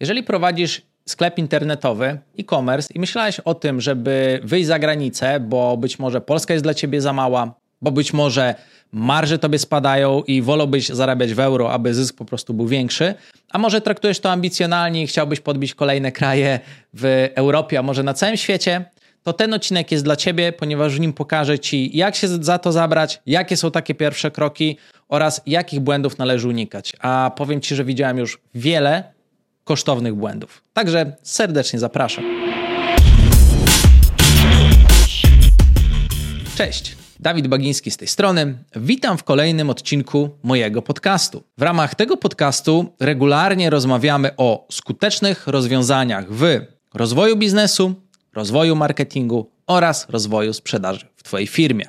Jeżeli prowadzisz sklep internetowy, e-commerce i myślałeś o tym, żeby wyjść za granicę, bo być może Polska jest dla ciebie za mała, bo być może marże tobie spadają i wolałbyś zarabiać w euro, aby zysk po prostu był większy, a może traktujesz to ambicjonalnie i chciałbyś podbić kolejne kraje w Europie, a może na całym świecie, to ten odcinek jest dla ciebie, ponieważ w nim pokażę ci, jak się za to zabrać, jakie są takie pierwsze kroki oraz jakich błędów należy unikać. A powiem ci, że widziałem już wiele kosztownych błędów. Także serdecznie zapraszam. Cześć. Dawid Bagiński z tej strony. Witam w kolejnym odcinku mojego podcastu. W ramach tego podcastu regularnie rozmawiamy o skutecznych rozwiązaniach w rozwoju biznesu, rozwoju marketingu oraz rozwoju sprzedaży w Twojej firmie.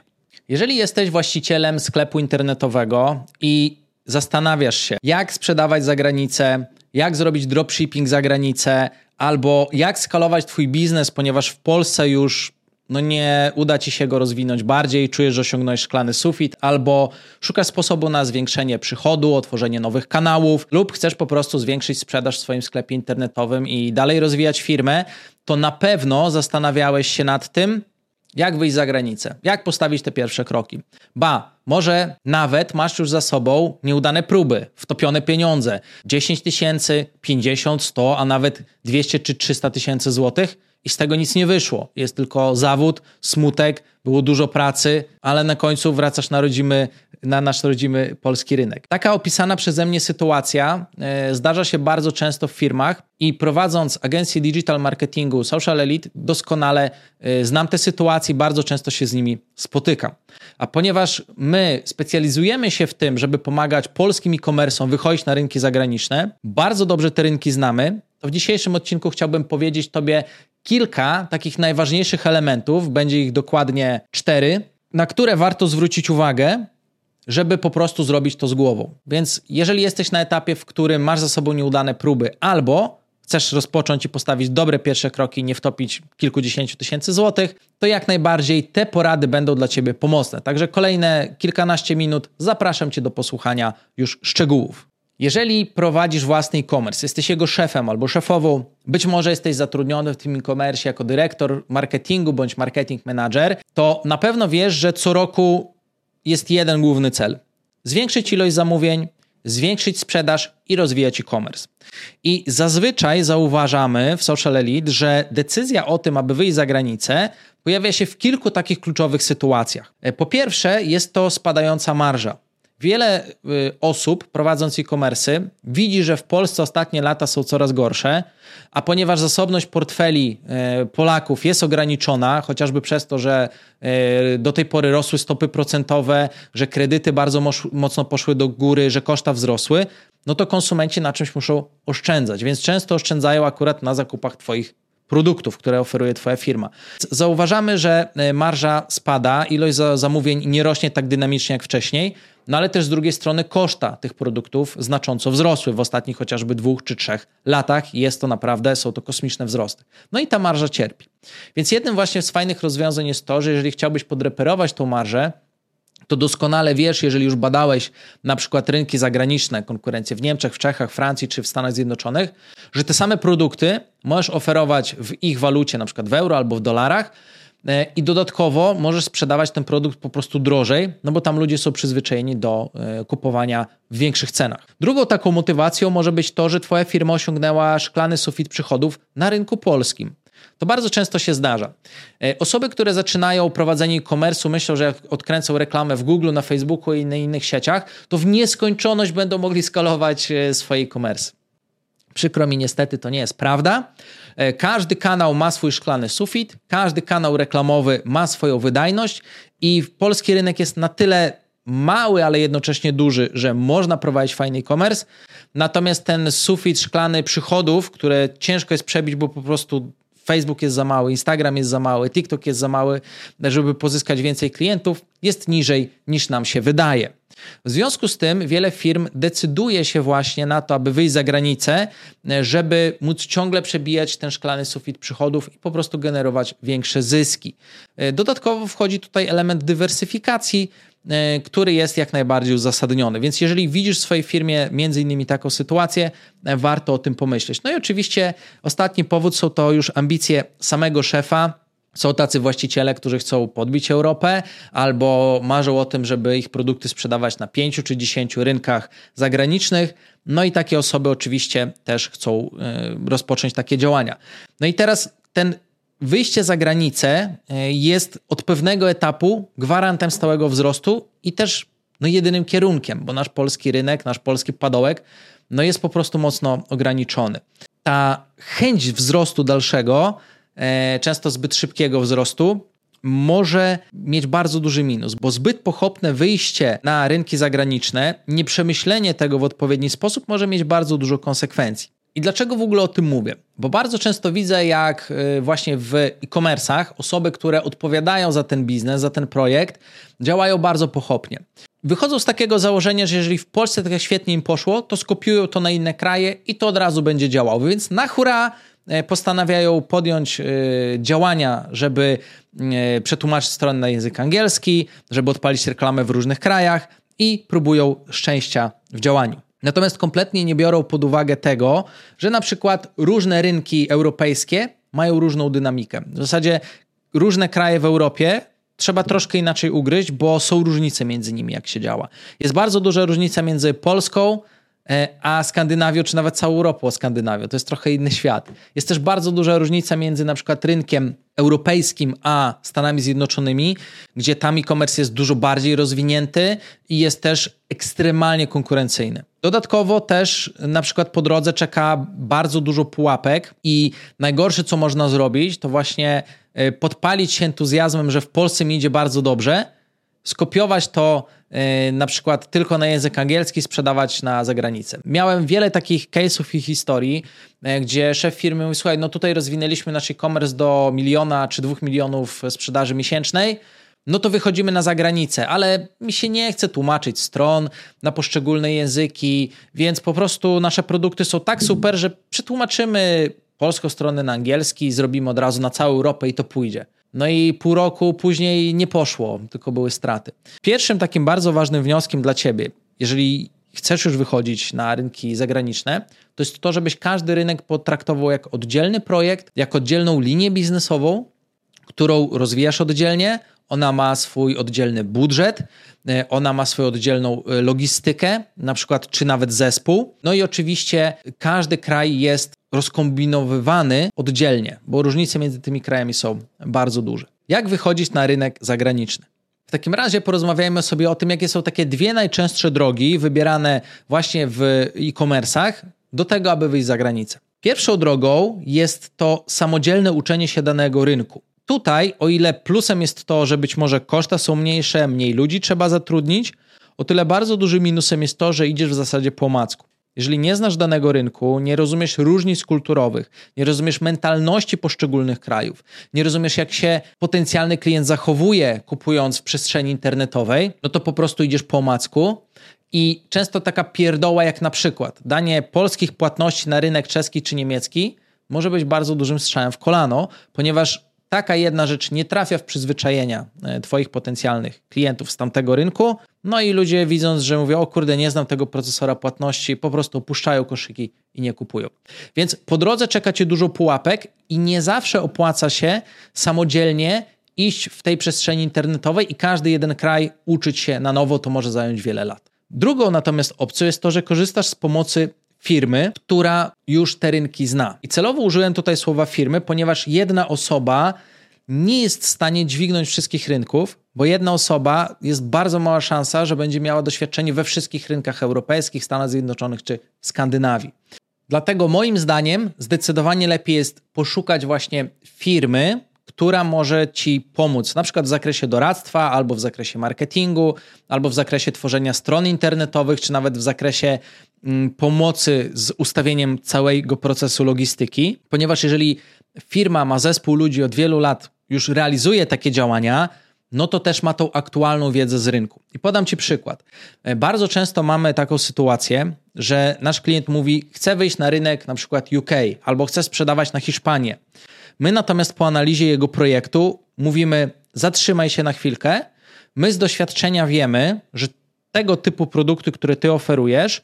Jeżeli jesteś właścicielem sklepu internetowego i zastanawiasz się, jak sprzedawać za granicę, jak zrobić dropshipping za granicę, albo jak skalować Twój biznes, ponieważ w Polsce już no nie uda ci się go rozwinąć bardziej, czujesz, że osiągnąłeś szklany sufit, albo szukasz sposobu na zwiększenie przychodu, otworzenie nowych kanałów, lub chcesz po prostu zwiększyć sprzedaż w swoim sklepie internetowym i dalej rozwijać firmę, to na pewno zastanawiałeś się nad tym, jak wyjść za granicę, jak postawić te pierwsze kroki. Ba, może nawet masz już za sobą nieudane próby, wtopione pieniądze 10 tysięcy, 50, 100, a nawet 200 czy 300 tysięcy złotych i z tego nic nie wyszło. Jest tylko zawód, smutek, było dużo pracy, ale na końcu wracasz na, rodzimy, na nasz rodzimy polski rynek. Taka opisana przeze mnie sytuacja e, zdarza się bardzo często w firmach i prowadząc agencję digital marketingu Social Elite doskonale e, znam te sytuacje bardzo często się z nimi spotykam. A ponieważ my specjalizujemy się w tym, żeby pomagać polskim e-commerce'om wychodzić na rynki zagraniczne, bardzo dobrze te rynki znamy, to w dzisiejszym odcinku chciałbym powiedzieć Tobie, kilka takich najważniejszych elementów, będzie ich dokładnie cztery, na które warto zwrócić uwagę, żeby po prostu zrobić to z głową. Więc jeżeli jesteś na etapie, w którym masz za sobą nieudane próby, albo chcesz rozpocząć i postawić dobre pierwsze kroki, nie wtopić kilkudziesięciu tysięcy złotych, to jak najbardziej te porady będą dla Ciebie pomocne. Także kolejne kilkanaście minut zapraszam Cię do posłuchania już szczegółów. Jeżeli prowadzisz własny e-commerce, jesteś jego szefem albo szefową, być może jesteś zatrudniony w tym e-commerce jako dyrektor marketingu bądź marketing manager, to na pewno wiesz, że co roku jest jeden główny cel: zwiększyć ilość zamówień, zwiększyć sprzedaż i rozwijać e-commerce. I zazwyczaj zauważamy w Social Elite, że decyzja o tym, aby wyjść za granicę, pojawia się w kilku takich kluczowych sytuacjach. Po pierwsze, jest to spadająca marża. Wiele y, osób prowadząc e-commerce widzi, że w Polsce ostatnie lata są coraz gorsze, a ponieważ zasobność portfeli y, Polaków jest ograniczona, chociażby przez to, że y, do tej pory rosły stopy procentowe, że kredyty bardzo mocno poszły do góry, że koszta wzrosły, no to konsumenci na czymś muszą oszczędzać, więc często oszczędzają akurat na zakupach Twoich produktów, które oferuje Twoja firma. Zauważamy, że marża spada, ilość zamówień nie rośnie tak dynamicznie jak wcześniej, no ale też z drugiej strony koszta tych produktów znacząco wzrosły w ostatnich chociażby dwóch czy trzech latach. Jest to naprawdę, są to kosmiczne wzrosty. No i ta marża cierpi. Więc jednym właśnie z fajnych rozwiązań jest to, że jeżeli chciałbyś podreperować tą marżę, to doskonale wiesz, jeżeli już badałeś na przykład rynki zagraniczne, konkurencję w Niemczech, w Czechach, Francji czy w Stanach Zjednoczonych, że te same produkty możesz oferować w ich walucie, na przykład w euro albo w dolarach, i dodatkowo możesz sprzedawać ten produkt po prostu drożej, no bo tam ludzie są przyzwyczajeni do e, kupowania w większych cenach. Drugą taką motywacją może być to, że Twoja firma osiągnęła szklany sufit przychodów na rynku polskim. To bardzo często się zdarza. E, osoby, które zaczynają prowadzenie e-commerce, myślą, że jak odkręcą reklamę w Google, na Facebooku i na innych sieciach, to w nieskończoność będą mogli skalować swoje e-commerce. Przykro mi, niestety to nie jest prawda. E, każdy kanał ma swój szklany sufit, każdy kanał reklamowy ma swoją wydajność i polski rynek jest na tyle mały, ale jednocześnie duży, że można prowadzić fajny e-commerce. Natomiast ten sufit szklany przychodów, które ciężko jest przebić, bo po prostu Facebook jest za mały, Instagram jest za mały, TikTok jest za mały, żeby pozyskać więcej klientów, jest niżej niż nam się wydaje. W związku z tym wiele firm decyduje się właśnie na to, aby wyjść za granicę, żeby móc ciągle przebijać ten szklany sufit przychodów i po prostu generować większe zyski. Dodatkowo wchodzi tutaj element dywersyfikacji, który jest jak najbardziej uzasadniony. Więc jeżeli widzisz w swojej firmie między innymi taką sytuację, e, warto o tym pomyśleć. No i oczywiście ostatni powód są to już ambicje samego szefa, są tacy właściciele, którzy chcą podbić Europę albo marzą o tym, żeby ich produkty sprzedawać na pięciu czy dziesięciu rynkach zagranicznych. No i takie osoby oczywiście też chcą e, rozpocząć takie działania. No i teraz ten wyjście za granicę e, jest od pewnego etapu gwarantem stałego wzrostu i też no, jedynym kierunkiem, bo nasz polski rynek, nasz polski padołek no, jest po prostu mocno ograniczony. Ta chęć wzrostu dalszego, e, często zbyt szybkiego wzrostu, może mieć bardzo duży minus, bo zbyt pochopne wyjście na rynki zagraniczne, nieprzemyślenie tego w odpowiedni sposób może mieć bardzo dużo konsekwencji. I dlaczego w ogóle o tym mówię? Bo bardzo często widzę, jak y, właśnie w e-commerce'ach osoby, które odpowiadają za ten biznes, za ten projekt, działają bardzo pochopnie. Wychodzą z takiego założenia, że jeżeli w Polsce tak świetnie im poszło, to skopiują to na inne kraje i to od razu będzie działało. Więc na hura e, postanawiają podjąć y, działania, żeby y, przetłumaczyć stronę na język angielski, żeby odpalić reklamę w różnych krajach i próbują szczęścia w działaniu. Natomiast kompletnie nie biorą pod uwagę tego, że na przykład różne rynki europejskie mają różną dynamikę. W zasadzie różne kraje w Europie trzeba troszkę inaczej ugryźć, bo są różnice między nimi, jak się działa. Jest bardzo duża różnica między Polską, a Skandynawią, czy nawet całą Europą Skandynawią. To jest trochę inny świat. Jest też bardzo duża różnica między na przykład rynkiem europejskim a Stanami Zjednoczonymi, gdzie tam e-commerce jest dużo bardziej rozwinięty i jest też ekstremalnie konkurencyjny. Dodatkowo też na przykład po drodze czeka bardzo dużo pułapek i najgorsze co można zrobić to właśnie e, podpalić się entuzjazmem, że w Polsce mi idzie bardzo dobrze, skopiować to yy, na przykład tylko na język angielski, sprzedawać na zagranicę. Miałem wiele takich case'ów i historii, yy, gdzie szef firmy mówi, słuchaj, no tutaj rozwinęliśmy nasz e-commerce do miliona czy dwóch milionów sprzedaży miesięcznej, no to wychodzimy na zagranicę, ale mi się nie chce tłumaczyć stron na poszczególne języki, więc po prostu nasze produkty są tak super, że przetłumaczymy polską stronę na angielski, zrobimy od razu na całą Europę i to pójdzie. No i pół roku później nie poszło, tylko były straty. Pierwszym takim bardzo ważnym wnioskiem dla ciebie, jeżeli chcesz już wychodzić na rynki zagraniczne, to jest to, żebyś każdy rynek potraktował jak oddzielny projekt, jak oddzielną linię biznesową, którą rozwijasz oddzielnie. Ona ma swój oddzielny budżet, e, ona ma swoją oddzielną e, logistykę, na przykład, czy nawet zespół. No i oczywiście każdy kraj jest rozkombinowywany oddzielnie, bo różnice między tymi krajami są bardzo duże. Jak wychodzić na rynek zagraniczny? W takim razie porozmawiajmy sobie o tym, jakie są takie dwie najczęstsze drogi wybierane właśnie w e-commerce'ach do tego, aby wyjść za granicę. Pierwszą drogą jest to samodzielne uczenie się danego rynku. Tutaj, o ile plusem jest to, że być może koszta są mniejsze, mniej ludzi trzeba zatrudnić, o tyle bardzo dużym minusem jest to, że idziesz w zasadzie po macku. Jeżeli nie znasz danego rynku, nie rozumiesz różnic kulturowych, nie rozumiesz mentalności poszczególnych krajów, nie rozumiesz, jak się potencjalny klient zachowuje, kupując w przestrzeni internetowej, no to po prostu idziesz po macku. I często taka pierdoła, jak na przykład danie polskich płatności na rynek czeski czy niemiecki, może być bardzo dużym strzałem w kolano, ponieważ taka jedna rzecz nie trafia w przyzwyczajenia e, Twoich potencjalnych klientów z tamtego rynku. No i ludzie widząc, że mówią, o kurde, nie znam tego procesora płatności, po prostu opuszczają koszyki i nie kupują. Więc po drodze czeka Cię dużo pułapek i nie zawsze opłaca się samodzielnie iść w tej przestrzeni internetowej i każdy jeden kraj uczyć się na nowo, to może zająć wiele lat. Drugą natomiast opcją jest to, że korzystasz z pomocy firmy, która już te rynki zna. I celowo użyłem tutaj słowa firmy, ponieważ jedna osoba nie jest w stanie dźwignąć wszystkich rynków, bo jedna osoba jest bardzo mała szansa, że będzie miała doświadczenie we wszystkich rynkach europejskich, Stanach Zjednoczonych czy Skandynawii. Dlatego moim zdaniem zdecydowanie lepiej jest poszukać właśnie firmy, która może Ci pomóc, na przykład w zakresie doradztwa, albo w zakresie marketingu, albo w zakresie tworzenia stron internetowych, czy nawet w zakresie pomocy z ustawieniem całego procesu logistyki, ponieważ jeżeli firma ma zespół ludzi od wielu lat, już realizuje takie działania, no to też ma tą aktualną wiedzę z rynku. I podam Ci przykład. E, bardzo często mamy taką sytuację, że nasz klient mówi, chce wyjść na rynek na przykład UK albo chce sprzedawać na Hiszpanię. My natomiast po analizie jego projektu mówimy, zatrzymaj się na chwilkę. My z doświadczenia wiemy, że tego typu produkty, które ty oferujesz,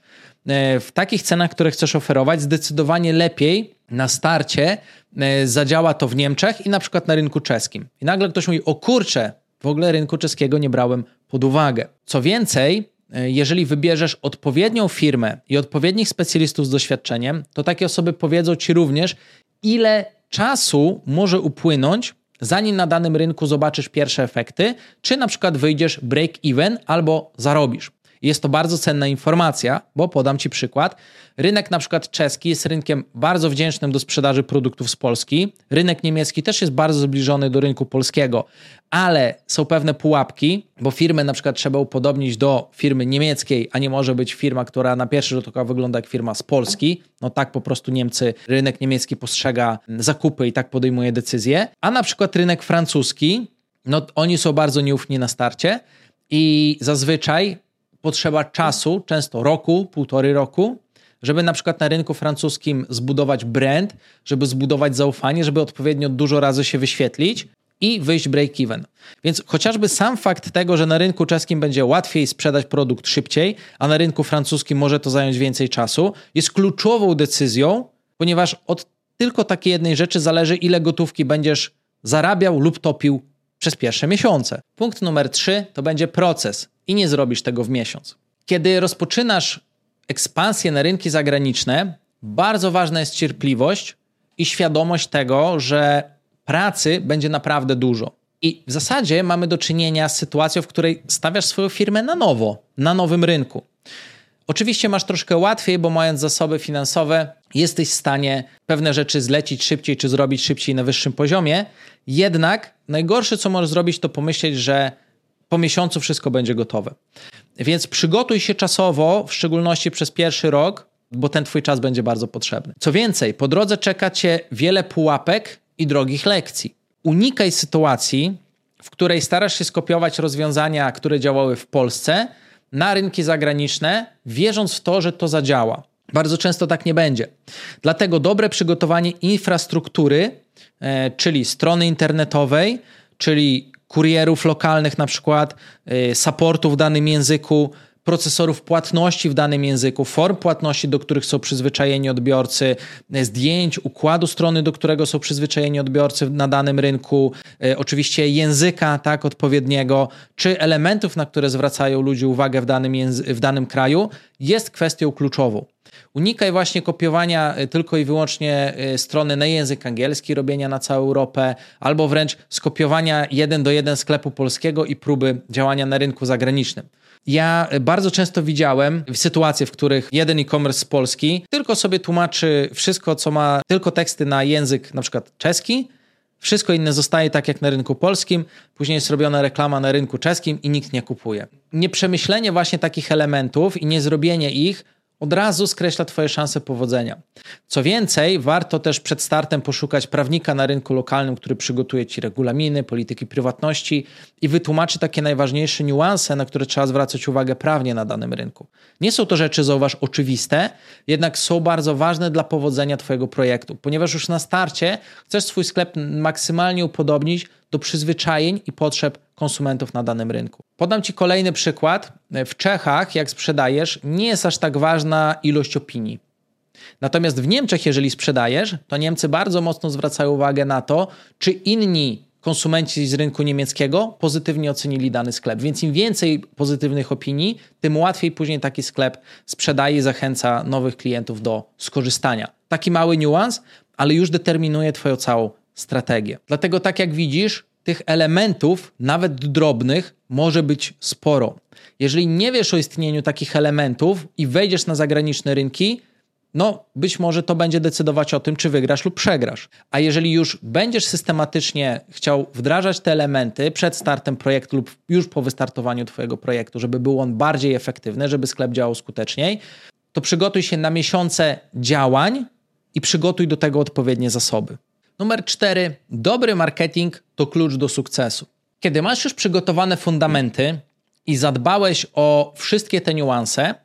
w takich cenach, które chcesz oferować, zdecydowanie lepiej na starcie e, zadziała to w Niemczech i na przykład na rynku czeskim. I nagle ktoś mówi: O kurczę, w ogóle rynku czeskiego nie brałem pod uwagę. Co więcej, e, jeżeli wybierzesz odpowiednią firmę i odpowiednich specjalistów z doświadczeniem, to takie osoby powiedzą ci również, ile czasu może upłynąć, zanim na danym rynku zobaczysz pierwsze efekty, czy na przykład wyjdziesz break-even albo zarobisz. Jest to bardzo cenna informacja, bo podam Ci przykład. Rynek na przykład czeski jest rynkiem bardzo wdzięcznym do sprzedaży produktów z Polski. Rynek niemiecki też jest bardzo zbliżony do rynku polskiego, ale są pewne pułapki, bo firmę na przykład trzeba upodobnić do firmy niemieckiej, a nie może być firma, która na pierwszy rzut oka wygląda jak firma z Polski. No tak po prostu Niemcy, rynek niemiecki postrzega zakupy i tak podejmuje decyzje. A na przykład rynek francuski, no oni są bardzo nieufni na starcie i zazwyczaj potrzeba czasu, często roku, półtory roku, żeby na przykład na rynku francuskim zbudować brand, żeby zbudować zaufanie, żeby odpowiednio dużo razy się wyświetlić i wyjść break-even. Więc chociażby sam fakt tego, że na rynku czeskim będzie łatwiej sprzedać produkt szybciej, a na rynku francuskim może to zająć więcej czasu, jest kluczową decyzją, ponieważ od tylko takiej jednej rzeczy zależy, ile gotówki będziesz zarabiał lub topił przez pierwsze miesiące. Punkt numer trzy to będzie proces i nie zrobisz tego w miesiąc. Kiedy rozpoczynasz ekspansję na rynki zagraniczne, bardzo ważna jest cierpliwość i świadomość tego, że pracy będzie naprawdę dużo. I w zasadzie mamy do czynienia z sytuacją, w której stawiasz swoją firmę na nowo, na nowym rynku. Oczywiście masz troszkę łatwiej, bo mając zasoby finansowe, jesteś w stanie pewne rzeczy zlecić szybciej czy zrobić szybciej na wyższym poziomie. Jednak najgorsze, co możesz zrobić, to pomyśleć, że po miesiącu wszystko będzie gotowe. Więc przygotuj się czasowo, w szczególności przez pierwszy rok, bo ten Twój czas będzie bardzo potrzebny. Co więcej, po drodze czeka Cię wiele pułapek i drogich lekcji. Unikaj sytuacji, w której starasz się skopiować rozwiązania, które działały w Polsce, na rynki zagraniczne, wierząc w to, że to zadziała. Bardzo często tak nie będzie. Dlatego dobre przygotowanie infrastruktury, e, czyli strony internetowej, czyli kurierów lokalnych, na przykład y, supportu w danym języku, procesorów płatności w danym języku, form płatności, do których są przyzwyczajeni odbiorcy, zdjęć, układu strony, do którego są przyzwyczajeni odbiorcy na danym rynku, y, oczywiście języka tak odpowiedniego, czy elementów, na które zwracają ludzie uwagę w danym, w danym kraju, jest kwestią kluczową. Unikaj właśnie kopiowania y, tylko i wyłącznie y, strony na język angielski, robienia na całą Europę, albo wręcz skopiowania jeden do jeden sklepu polskiego i próby działania na rynku zagranicznym. Ja y, bardzo często widziałem sytuacje, w których jeden e-commerce z Polski tylko sobie tłumaczy wszystko, co ma tylko teksty na język na przykład czeski, wszystko inne zostaje tak jak na rynku polskim, później jest robiona reklama na rynku czeskim i nikt nie kupuje. Nieprzemyślenie właśnie takich elementów i niezrobienie ich od razu skreśla Twoje szanse powodzenia. Co więcej, warto też przed startem poszukać prawnika na rynku lokalnym, który przygotuje Ci regulaminy, polityki prywatności i wytłumaczy takie najważniejsze niuanse, na które trzeba zwracać uwagę prawnie na danym rynku. Nie są to rzeczy, zauważ, oczywiste, jednak są bardzo ważne dla powodzenia Twojego projektu, ponieważ już na starcie chcesz swój sklep maksymalnie upodobnić do przyzwyczajeń i potrzeb konsumentów na danym rynku. Podam Ci kolejny przykład. W Czechach, jak sprzedajesz, nie jest aż tak ważna ilość opinii. Natomiast w Niemczech, jeżeli sprzedajesz, to Niemcy bardzo mocno zwracają uwagę na to, czy inni konsumenci z rynku niemieckiego pozytywnie ocenili dany sklep. Więc im więcej pozytywnych opinii, tym łatwiej później taki sklep sprzedaje i zachęca nowych klientów do skorzystania. Taki mały niuans, ale już determinuje Twoją całą strategię. Dlatego, tak jak widzisz, tych elementów, nawet drobnych, może być sporo. Jeżeli nie wiesz o istnieniu takich elementów i wejdziesz na zagraniczne rynki, no być może to będzie decydować o tym, czy wygrasz lub przegrasz. A jeżeli już będziesz systematycznie chciał wdrażać te elementy przed startem projektu lub już po wystartowaniu Twojego projektu, żeby był on bardziej efektywny, żeby sklep działał skuteczniej, to przygotuj się na miesiące działań i przygotuj do tego odpowiednie zasoby. Numer cztery. Dobry marketing to klucz do sukcesu. Kiedy masz już przygotowane fundamenty i zadbałeś o wszystkie te niuanse,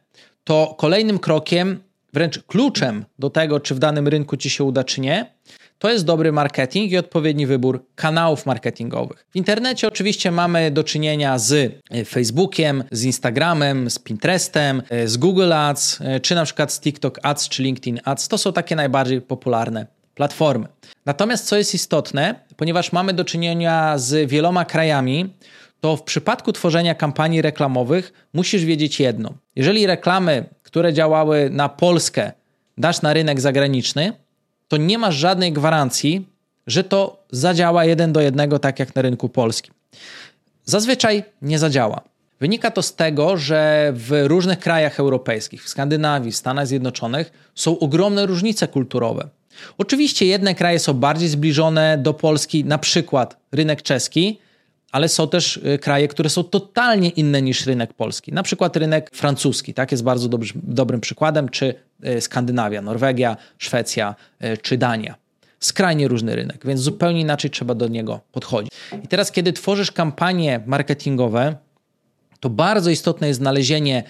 to kolejnym krokiem, wręcz kluczem do tego, czy w danym rynku ci się uda, czy nie, to jest dobry marketing i odpowiedni wybór kanałów marketingowych. W internecie oczywiście mamy do czynienia z e, Facebookiem, z Instagramem, z Pinterestem, e, z Google Ads, e, czy na przykład z TikTok Ads czy LinkedIn Ads. To są takie najbardziej popularne platformy. Natomiast co jest istotne, ponieważ mamy do czynienia z wieloma krajami, to w przypadku tworzenia kampanii reklamowych musisz wiedzieć jedno. Jeżeli reklamy, które działały na Polskę, dasz na rynek zagraniczny, to nie masz żadnej gwarancji, że to zadziała jeden do jednego, tak jak na rynku polskim. Zazwyczaj nie zadziała. Wynika to z tego, że w różnych krajach europejskich, w Skandynawii, w Stanach Zjednoczonych są ogromne różnice kulturowe. Oczywiście jedne kraje są bardziej zbliżone do Polski, na przykład rynek czeski, ale są też y, kraje, które są totalnie inne niż rynek polski. Na przykład rynek francuski, tak jest bardzo dobry, dobrym przykładem, czy y, Skandynawia, Norwegia, Szwecja y, czy Dania. Skrajnie różny rynek, więc zupełnie inaczej trzeba do niego podchodzić. I teraz, kiedy tworzysz kampanie marketingowe, to bardzo istotne jest znalezienie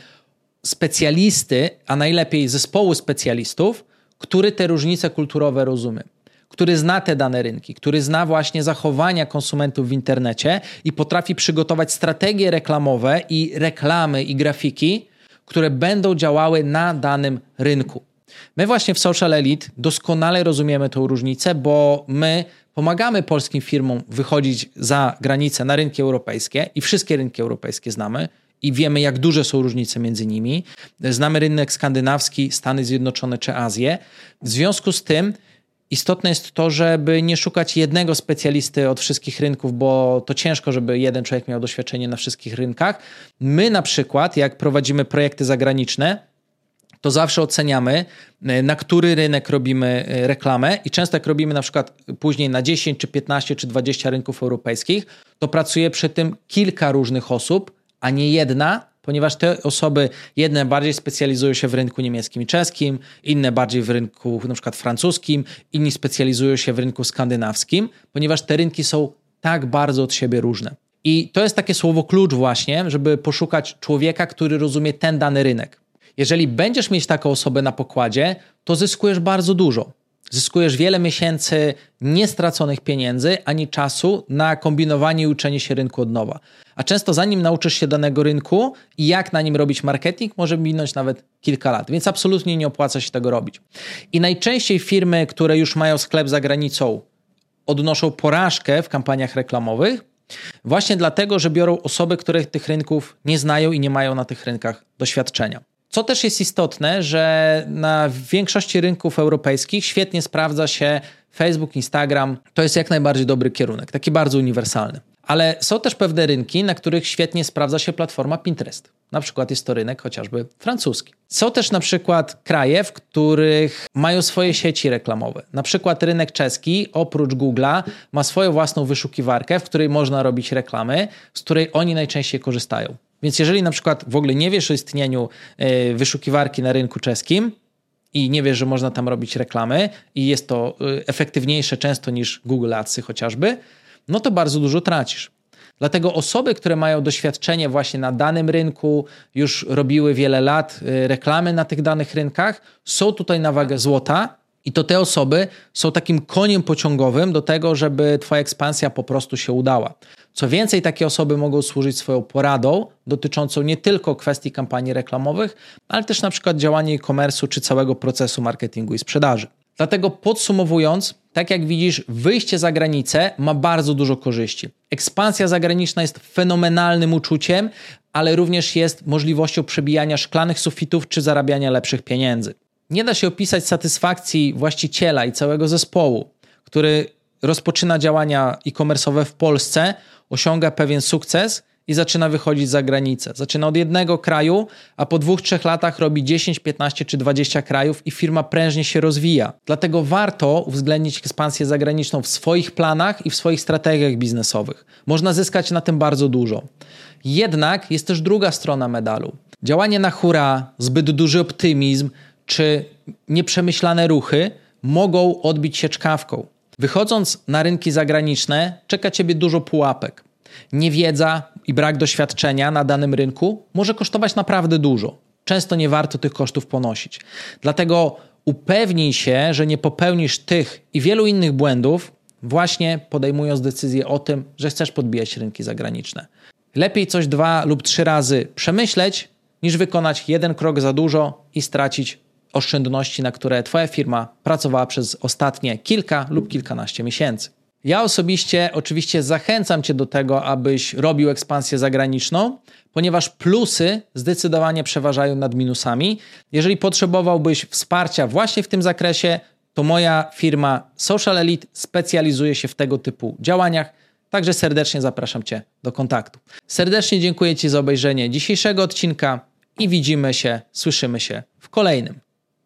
specjalisty, a najlepiej zespołu specjalistów, który te różnice kulturowe rozumie który zna te dane rynki, który zna właśnie zachowania konsumentów w internecie i potrafi przygotować strategie reklamowe i reklamy i grafiki, które będą działały na danym rynku. My właśnie w Social Elite doskonale rozumiemy tę różnicę, bo my pomagamy polskim firmom wychodzić za granicę na rynki europejskie i wszystkie rynki europejskie znamy i wiemy, jak duże są różnice między nimi. Znamy rynek skandynawski, Stany Zjednoczone czy Azję. W związku z tym Istotne jest to, żeby nie szukać jednego specjalisty od wszystkich rynków, bo to ciężko, żeby jeden człowiek miał doświadczenie na wszystkich rynkach. My na przykład, jak prowadzimy projekty zagraniczne, to zawsze oceniamy, e, na który rynek robimy e, reklamę i często jak robimy na przykład później na 10 czy 15 czy 20 rynków europejskich, to pracuje przy tym kilka różnych osób, a nie jedna, ponieważ te osoby, jedne bardziej specjalizują się w rynku niemieckim i czeskim, inne bardziej w rynku na przykład francuskim, inni specjalizują się w rynku skandynawskim, ponieważ te rynki są tak bardzo od siebie różne. I to jest takie słowo klucz właśnie, żeby poszukać człowieka, który rozumie ten dany rynek. Jeżeli będziesz mieć taką osobę na pokładzie, to zyskujesz bardzo dużo. Zyskujesz wiele miesięcy niestraconych pieniędzy ani czasu na kombinowanie i uczenie się rynku od nowa. A często zanim nauczysz się danego rynku i jak na nim robić marketing, może minąć nawet kilka lat, więc absolutnie nie opłaca się tego robić. I najczęściej firmy, które już mają sklep za granicą, odnoszą porażkę w kampaniach reklamowych, właśnie dlatego, że biorą osoby, które tych rynków nie znają i nie mają na tych rynkach doświadczenia. Co też jest istotne, że na większości rynków europejskich świetnie sprawdza się Facebook, Instagram. To jest jak najbardziej dobry kierunek, taki bardzo uniwersalny. Ale są też pewne rynki, na których świetnie sprawdza się platforma Pinterest. Na przykład jest to rynek chociażby francuski. Są też na przykład kraje, w których mają swoje sieci reklamowe. Na przykład rynek czeski oprócz Google'a ma swoją własną wyszukiwarkę, w której można robić reklamy, z której oni najczęściej korzystają. Więc jeżeli na przykład w ogóle nie wiesz o istnieniu e, wyszukiwarki na rynku czeskim i nie wiesz, że można tam robić reklamy i jest to e, efektywniejsze często niż Google Adsy chociażby, no to bardzo dużo tracisz. Dlatego osoby, które mają doświadczenie właśnie na danym rynku, już robiły wiele lat e, reklamy na tych danych rynkach, są tutaj na wagę złota i to te osoby są takim koniem pociągowym do tego, żeby Twoja ekspansja po prostu się udała. Co więcej, takie osoby mogą służyć swoją poradą dotyczącą nie tylko kwestii kampanii reklamowych, ale też na przykład działania e-commerce czy całego procesu marketingu i sprzedaży. Dlatego podsumowując, tak jak widzisz, wyjście za granicę ma bardzo dużo korzyści. Ekspansja zagraniczna jest fenomenalnym uczuciem, ale również jest możliwością przebijania szklanych sufitów czy zarabiania lepszych pieniędzy. Nie da się opisać satysfakcji właściciela i całego zespołu, który rozpoczyna działania e-commerce'owe w Polsce, osiąga pewien sukces i zaczyna wychodzić za granicę. Zaczyna od jednego kraju, a po dwóch, trzech latach robi 10, 15 czy 20 krajów i firma prężnie się rozwija. Dlatego warto uwzględnić ekspansję zagraniczną w swoich planach i w swoich strategiach biznesowych. Można zyskać na tym bardzo dużo. Jednak jest też druga strona medalu. Działanie na hura, zbyt duży optymizm czy nieprzemyślane ruchy mogą odbić się czkawką. Wychodząc na rynki zagraniczne, czeka ciebie dużo pułapek. Niewiedza i brak doświadczenia na danym rynku może kosztować naprawdę dużo. Często nie warto tych kosztów ponosić. Dlatego upewnij się, że nie popełnisz tych i wielu innych błędów, właśnie podejmując decyzję o tym, że chcesz podbijać rynki zagraniczne. Lepiej coś dwa lub trzy razy przemyśleć, niż wykonać jeden krok za dużo i stracić oszczędności, na które Twoja firma pracowała przez ostatnie kilka lub kilkanaście miesięcy. Ja osobiście oczywiście zachęcam Cię do tego, abyś robił ekspansję zagraniczną, ponieważ plusy zdecydowanie przeważają nad minusami. Jeżeli potrzebowałbyś wsparcia właśnie w tym zakresie, to moja firma Social Elite specjalizuje się w tego typu działaniach. Także serdecznie zapraszam Cię do kontaktu. Serdecznie dziękuję Ci za obejrzenie dzisiejszego odcinka i widzimy się, słyszymy się w kolejnym.